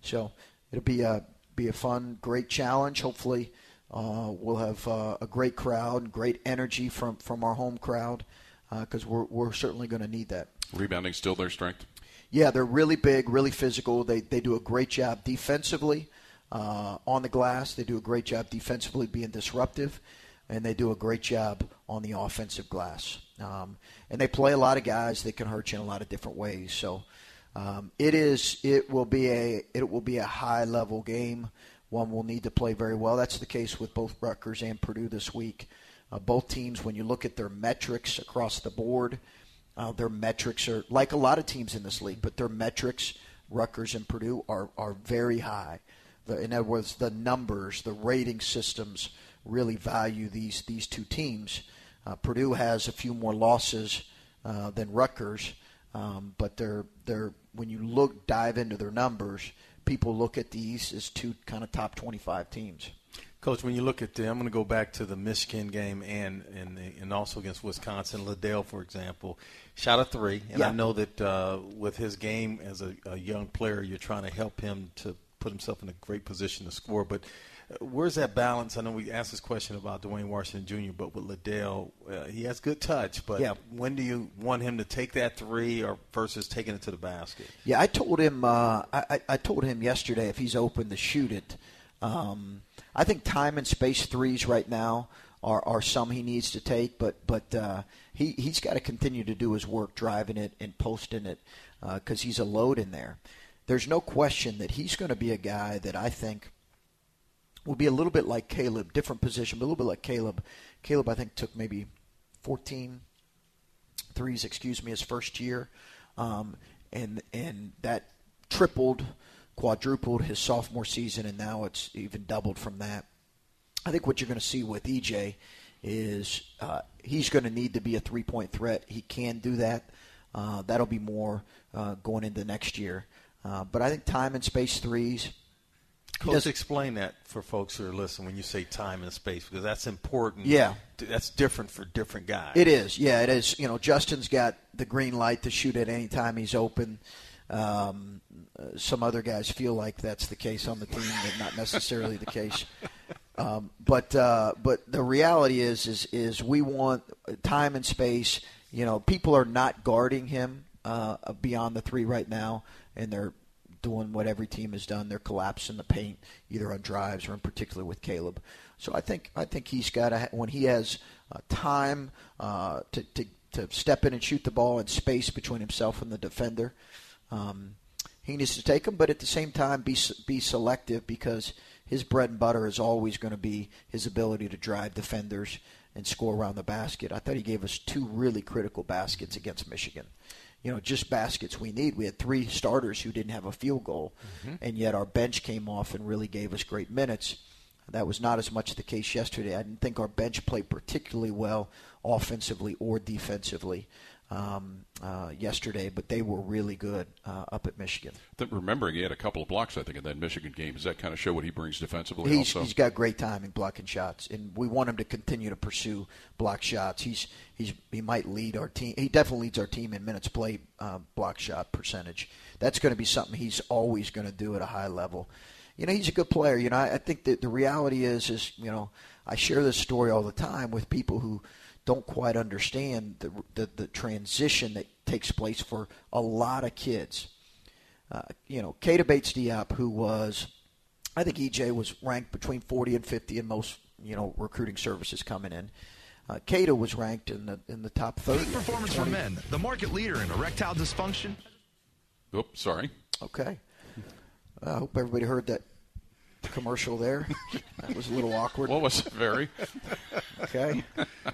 So it'll be a be a fun, great challenge. Hopefully, uh, we'll have uh, a great crowd, great energy from, from our home crowd, because we're we're certainly going to need that. Rebounding still their strength. Yeah, they're really big, really physical. They they do a great job defensively uh, on the glass. They do a great job defensively being disruptive, and they do a great job on the offensive glass. Um, and they play a lot of guys that can hurt you in a lot of different ways. So um, it is it will be a it will be a high level game. One will need to play very well. That's the case with both Rutgers and Purdue this week. Uh, both teams, when you look at their metrics across the board, uh, their metrics are like a lot of teams in this league, but their metrics, Rutgers and Purdue, are are very high. The, in other words, the numbers, the rating systems really value these these two teams. Uh, Purdue has a few more losses uh, than Rutgers, um, but they're they're when you look dive into their numbers, people look at these as two kind of top 25 teams. Coach, when you look at the, I'm going to go back to the Michigan game and and and also against Wisconsin. Liddell, for example, shot a three, and I know that uh, with his game as a, a young player, you're trying to help him to put himself in a great position to score. But where's that balance? I know we asked this question about Duane Washington Jr., but with Liddell, uh, he has good touch. But Yeah. when do you want him to take that three, or versus taking it to the basket? Yeah, I told him. Uh, I, I- told him yesterday if he's open to shoot it. Um, I think time and space threes right now are, are some he needs to take, but but uh, he he's got to continue to do his work driving it and posting it because he's a load in there. There's no question that he's going to be a guy that I think will be a little bit like Caleb, different position, but a little bit like Caleb. Caleb, I think, took maybe 14 threes, excuse me, his first year, um, and and that tripled, quadrupled his sophomore season, and now it's even doubled from that. I think what you're going to see with EJ is uh, he's going to need to be a three point threat. He can do that. Uh, that'll be more uh, going into next year. Uh, but I think time and space threes. Coach, does- explain that for folks who are listening when you say time and space because that's important. Yeah. that's different for different guys. It is, yeah, it is. You know, Justin's got the green light to shoot at any time he's open. Um, some other guys feel like that's the case on the team, but not necessarily the case. Um, but uh, but the reality is is is we want time and space. You know, people are not guarding him uh, beyond the three right now, and they're doing what every team has done. They're collapsing the paint either on drives or in particular with Caleb. So I think I think he's got to when he has uh, time uh, to, to to step in and shoot the ball in space between himself and the defender. Um, he needs to take them, but at the same time be be selective because his bread and butter is always going to be his ability to drive defenders and score around the basket. I thought he gave us two really critical baskets against Michigan. You know, just baskets we need. We had three starters who didn't have a field goal, Mhm. and yet our bench came off and really gave us great minutes. That was not as much the case yesterday. I didn't think our bench played particularly well offensively or defensively um, uh, yesterday, but they were really good uh, up at Michigan. Remembering he had a couple of blocks, I think, in that Michigan game. Does that kind of show what he brings defensively? He's, also, he's got great timing blocking shots, and we want him to continue to pursue block shots. He's he's he might lead our team. He definitely leads our team in minutes played uh, block shot percentage. That's going to be something he's always going to do at a high level. You know, he's a good player. You know, I, I think that the reality is is you know I share this story all the time with people who don't quite understand the the, the transition that takes place for a lot of kids. Uh, you know, Keita Bates-Diop, who was, I think EJ was ranked between 40 and 50 in most, you know, recruiting services coming in. Uh, Keita was ranked in the in the top 30. Peak Performance for Men, the market leader in erectile dysfunction. Oops, sorry. Okay. I hope everybody heard that commercial there. that was a little awkward. What was it, very? okay.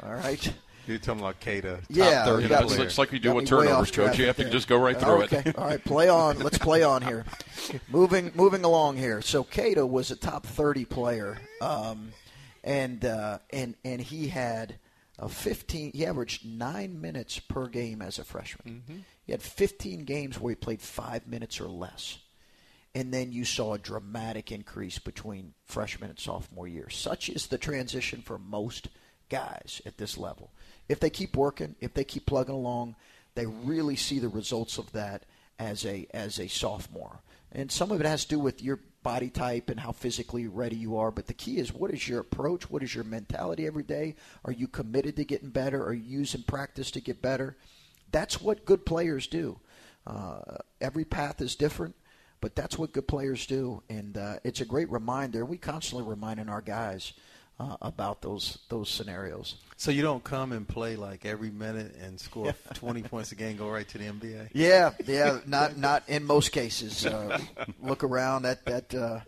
All right. You're talking about Keita. top Yeah, 30 you got It's, me- it's like you do got with turnovers, off coach. You have to just go right through okay. it. All right, play on. Let's play on here. moving moving along here. So Keita was a top 30 player, um, and uh, and and he had a 15. He averaged nine minutes per game as a freshman. Mm-hmm. He had 15 games where he played five minutes or less. And then you saw a dramatic increase between freshman and sophomore year. Such is the transition for most guys at this level. If they keep working, if they keep plugging along, they really see the results of that as a as a sophomore. And some of it has to do with your body type and how physically ready you are. But the key is what is your approach? What is your mentality every day? Are you committed to getting better? Are you using practice to get better? That's what good players do. Uh, every path is different, but that's what good players do, and uh, it's a great reminder. We constantly reminding our guys uh, about those those scenarios. So you don't come and play like every minute and score 20 points a game, go right to the NBA. Yeah, yeah, not not in most cases. Uh, look around that that uh,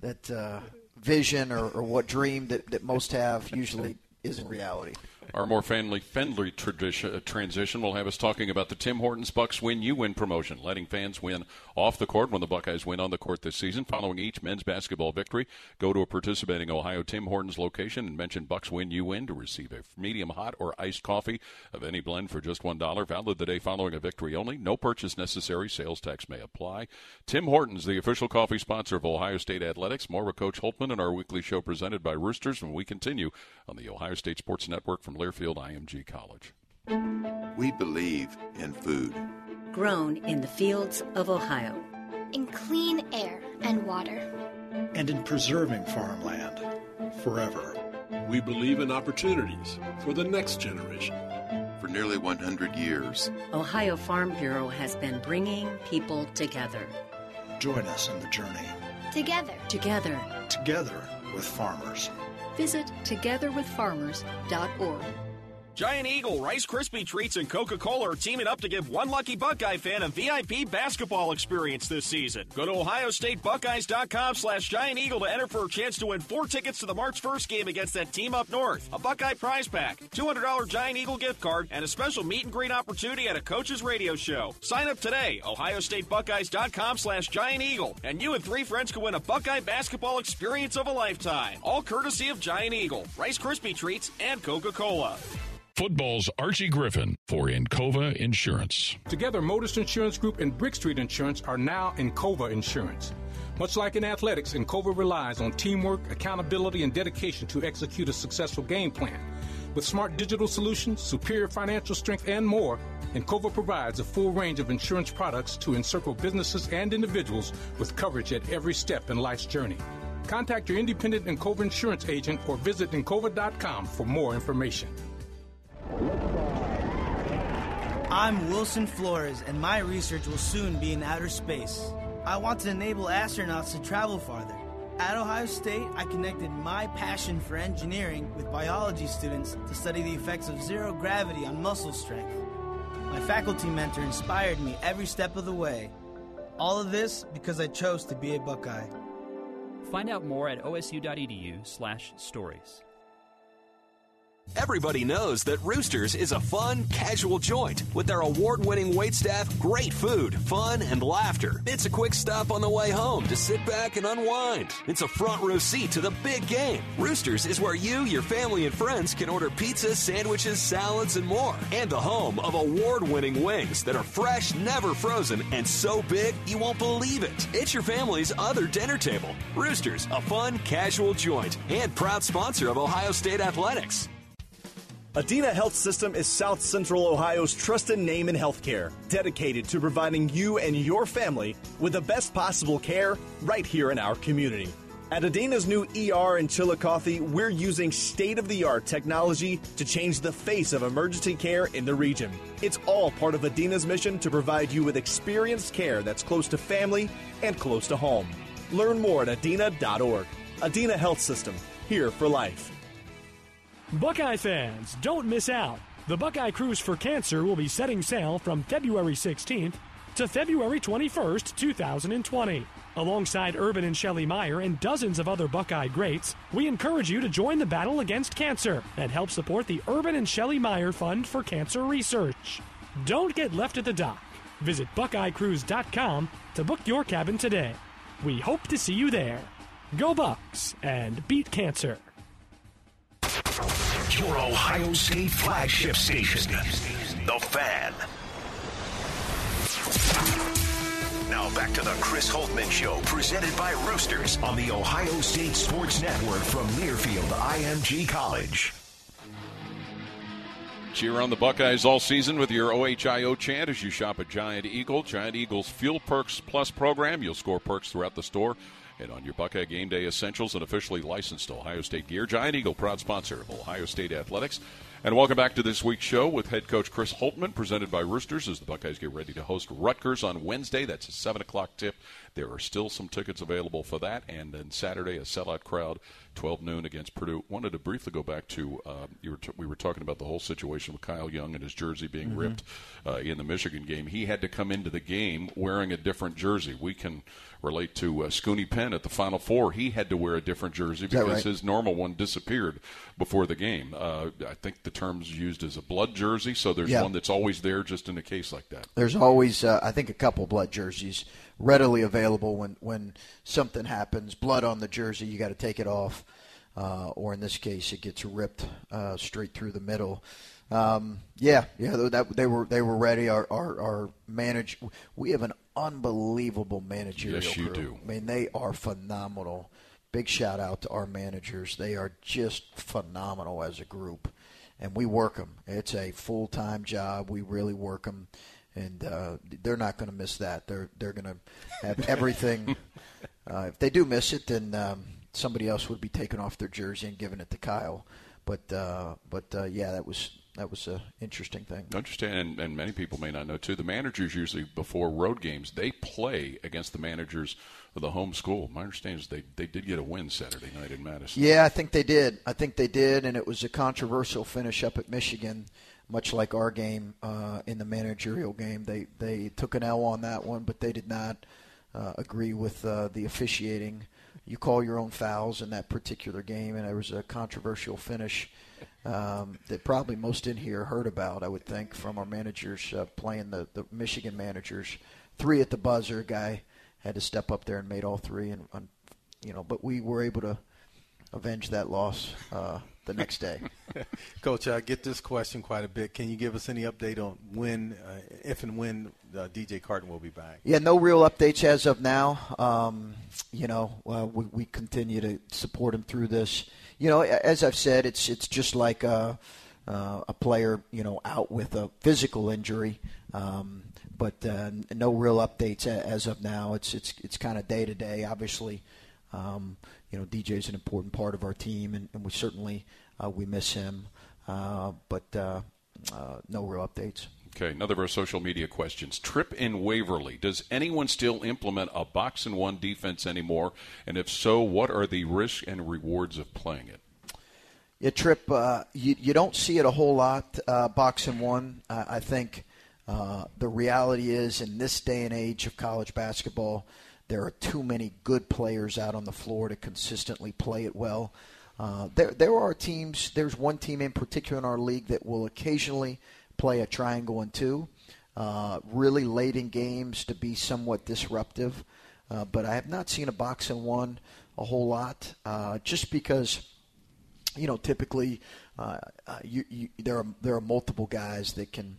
that uh, vision or, or what dream that, that most have usually isn't reality. Our more family friendly tradition, uh, transition will have us talking about the Tim Hortons Bucks Win You Win promotion, letting fans win off the court when the Buckeyes win on the court this season. Following each men's basketball victory, go to a participating Ohio Tim Hortons location and mention Bucks Win You Win to receive a medium hot or iced coffee of any blend for just $1. Valid the day following a victory only. No purchase necessary. Sales tax may apply. Tim Hortons, the official coffee sponsor of Ohio State Athletics. More with Coach Holtmann and our weekly show presented by Roosters when we continue on the Ohio State Sports Network from Learfield IMG College. We believe in food. Grown in the fields of Ohio. In clean air and water. and in preserving farmland forever. We believe in opportunities for the next generation. For nearly 100 years, Ohio Farm Bureau has been bringing people together. Join us in the journey. Together. Together. Together with farmers. Visit togetherwithfarmers.org. Giant Eagle, Rice Krispie Treats, and Coca Cola are teaming up to give one lucky Buckeye fan a VIP basketball experience this season. Go to OhioStateBuckeyes.com slash Giant Eagle to enter for a chance to win four tickets to the March 1st game against that team up north, a Buckeye prize pack, $200 Giant Eagle gift card, and a special meet and greet opportunity at a coach's radio show. Sign up today, OhioStateBuckeyes.com slash Giant Eagle, and you and three friends can win a Buckeye basketball experience of a lifetime. All courtesy of Giant Eagle, Rice Krispie Treats, and Coca Cola. Football's Archie Griffin for Encova Insurance. Together, Motorists Insurance Group and Brick Street Insurance are now Encova Insurance. Much like in athletics, Encova relies on teamwork, accountability, and dedication to execute a successful game plan. With smart digital solutions, superior financial strength, and more, Encova provides a full range of insurance products to encircle businesses and individuals with coverage at every step in life's journey. Contact your independent Encova insurance agent or visit Encova.com for more information. I'm Wilson Flores, and my research will soon be in outer space. I want to enable astronauts to travel farther. At Ohio State, I connected my passion for engineering with biology students to study the effects of zero gravity on muscle strength. My faculty mentor inspired me every step of the way. All of this because I chose to be a Buckeye. Find out more at osu.edu/stories. Everybody knows that Roosters is a fun, casual joint with their award winning waitstaff, great food, fun, and laughter. It's a quick stop on the way home to sit back and unwind. It's a front row seat to the big game. Roosters is where you, your family, and friends can order pizza, sandwiches, salads, and more. And the home of award winning wings that are fresh, never frozen, and so big you won't believe it. It's your family's other dinner table. Roosters, a fun, casual joint, and proud sponsor of Ohio State Athletics. Adena Health System is South Central Ohio's trusted name in healthcare, dedicated to providing you and your family with the best possible care right here in our community. At Adena's new ER in Chillicothe, we're using state of the art technology to change the face of emergency care in the region. It's all part of Adena's mission to provide you with experienced care that's close to family and close to home. Learn more at adena.org. Adena Health System, here for life. Buckeye fans, don't miss out. The Buckeye Cruise for Cancer will be setting sail from February 16th to February 21st, 2020. Alongside Urban and Shelley Meyer and dozens of other Buckeye greats, we encourage you to join the battle against cancer and help support the Urban and Shelley Meyer Fund for Cancer Research. Don't get left at the dock. Visit BuckeyeCruise.com to book your cabin today. We hope to see you there. Go Bucks and beat cancer. Your Ohio State flagship station, The Fan. Now back to the Chris Holtmann Show, presented by Roosters on the Ohio State Sports Network from Learfield IMG College. Cheer on the Buckeyes all season with your OHIO chant as you shop at Giant Eagle. Giant Eagle's Fuel Perks Plus program. You'll score perks throughout the store and on your Buckeye Game Day Essentials and officially licensed Ohio State gear. Giant Eagle, proud sponsor of Ohio State Athletics. And welcome back to this week's show with head coach Chris Holtmann, presented by Roosters as the Buckeyes get ready to host Rutgers on Wednesday. That's a 7 o'clock tip. There are still some tickets available for that. And then Saturday, a sellout crowd, 12 noon against Purdue. Wanted to briefly go back to uh, were t- we were talking about the whole situation with Kyle Young and his jersey being Mhm. ripped uh, in the Michigan game. He had to come into the game wearing a different jersey. We can relate to uh, Scoonie Penn at the Final Four. He had to wear a different jersey because right? his normal one disappeared before the game. Uh, I think the term's used as a blood jersey, so there's Yeah. one that's always there just in a case like that. There's always, uh, I think, a couple blood jerseys readily available when when something happens. Blood on the jersey, you got to take it off, uh, or in this case, it gets ripped uh, straight through the middle. Um, yeah, yeah, that, they were they were ready. Our our, our manage, we have an unbelievable managerial Yes, you crew. do. I mean, they are phenomenal. Big shout out to our managers. They are just phenomenal as a group, and we work them. It's a full time job. We really work them, and uh, they're not going to miss that. They're they're going to have everything. uh, if they do miss it, then um, somebody else would be taking off their jersey and giving it to Kyle. But uh, but uh, yeah, that was that was an interesting thing. I understand, and, and many people may not know too. The managers usually before road games they play against the managers of the home school. My understanding is they they did get a win Saturday night in Madison. Yeah, I think they did. I think they did, and it was a controversial finish up at Michigan, much like our game uh, in the managerial game. They they took an L on that one, but they did not uh, agree with uh, the officiating. You call your own fouls in that particular game, and there was a controversial finish um, that probably most in here heard about. I would think from our managers uh, playing the the Michigan managers. Three at the buzzer, guy had to step up there and made all three, and, and you know, but we were able to avenge that loss uh, the next day. Coach, I get this question quite a bit. Can you give us any update on when, uh, if and when uh, DJ Carton will be back? Yeah, no real updates as of now. Um, you know, uh, we, we continue to support him through this. You know, as I've said, it's it's just like a, uh, a player, you know, out with a physical injury. Um, but uh, no real updates as of now. It's it's it's kind of day to day. Obviously, um, you know, DJ is an important part of our team, and, and we certainly uh, we miss him. Uh, but uh, uh, no real updates. Okay, another of our social media questions. Trip in Waverly. Does anyone still implement a box and one defense anymore? And if so, what are the risks and rewards of playing it? Yeah, Trip, uh, you, you don't see it a whole lot, uh, box and one. Uh, I think uh, the reality is, in this day and age of college basketball, there are too many good players out on the floor to consistently play it well. Uh, there, there are teams. There's one team in particular in our league that will occasionally play a triangle and two, uh, really late in games to be somewhat disruptive. Uh, but I have not seen a box and one a whole lot, uh, just because, you know, typically uh, uh, you, you, there are there are multiple guys that can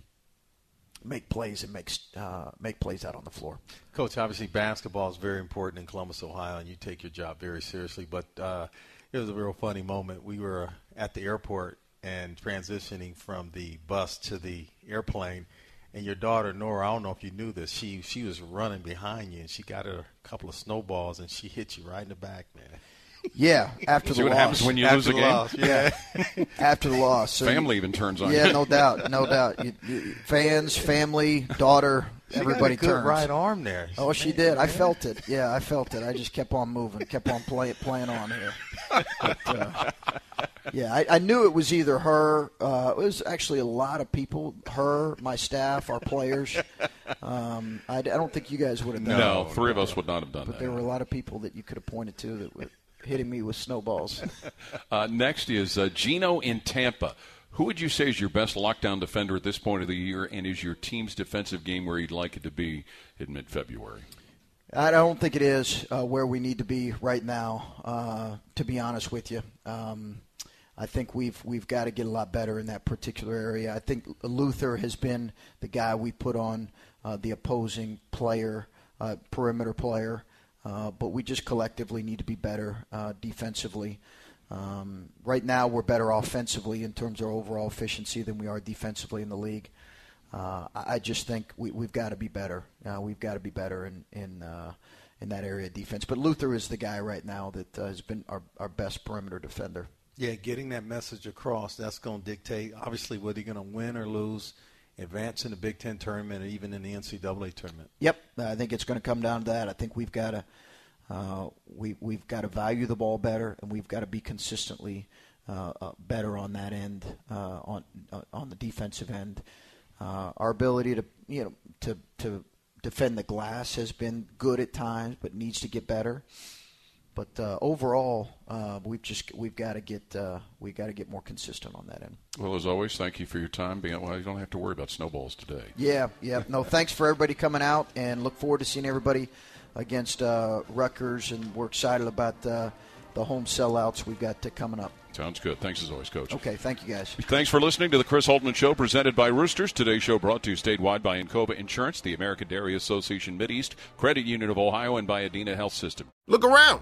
make plays and make uh, make plays out on the floor. Coach, obviously basketball is very important in Columbus, Ohio, and you take your job very seriously. But uh, it was a real funny moment. We were at the airport and transitioning from the bus to the airplane, and your daughter Nora, I don't know if you knew this, she she was running behind you, and she got a couple of snowballs, and she hit you right in the back, man. Yeah, after See the what loss. happens when you after lose a game? loss, Yeah, after the loss, So Family you- even turns on you. Yeah, you. no doubt, no doubt. You, you, fans, family, daughter, She got a everybody good turns. right arm there. Oh, she did. I felt it. Yeah, I felt it. I just kept on moving, kept on play, playing on here. But, uh, yeah, I, I knew it was either her. Uh, it was actually a lot of people. Her, my staff, our players. Um, I, I don't think you guys would have done No, it. three of us would not have done that. But that. there were a lot of people that you could have pointed to that were hitting me with snowballs. Uh, next is uh, Gino in Tampa. Who would you say is your best lockdown defender at this point of the year, and is your team's defensive game where you'd like it to be in mid-February? I don't think it is uh, where we need to be right now. Uh, to be honest with you, um, I think we've we've got to get a lot better in that particular area. I think Luther has been the guy we put on uh, the opposing player, uh, perimeter player, uh, but we just collectively need to be better uh, defensively. Um, right now, we're better offensively in terms of overall efficiency than we are defensively in the league. Uh, I just think we, we've got to be better. Uh, we've got to be better in in uh, in that area of defense. But Luther is the guy right now that has been our, our best perimeter defender. Yeah, getting that message across, that's going to dictate, obviously, whether you're going to win or lose, advance in the Big Ten tournament, or even in the NCAA tournament. Yep, I think it's going to come down to that. I think we've got to uh, we we've got to value the ball better, and we've got to be consistently uh, uh, better on that end, uh, on uh, on the defensive end. Uh, our ability to you know to to defend the glass has been good at times, but needs to get better. But uh, overall, uh, we've just we've got to get uh, we got to get more consistent on that end. Well, as always, thank you for your time. Being well, you don't have to worry about snowballs today. Yeah, yeah. No, thanks for everybody coming out, and look forward to seeing everybody against uh, Rutgers, and we're excited about uh, the home sellouts we've got uh, coming up. Sounds good. Thanks as always, Coach. Okay, thank you guys. Thanks for listening to the Chris Holtmann Show presented by Roosters. Today's show brought to you statewide by Encova Insurance, the American Dairy Association Mideast, Credit Union of Ohio, and by Adena Health System. Look around.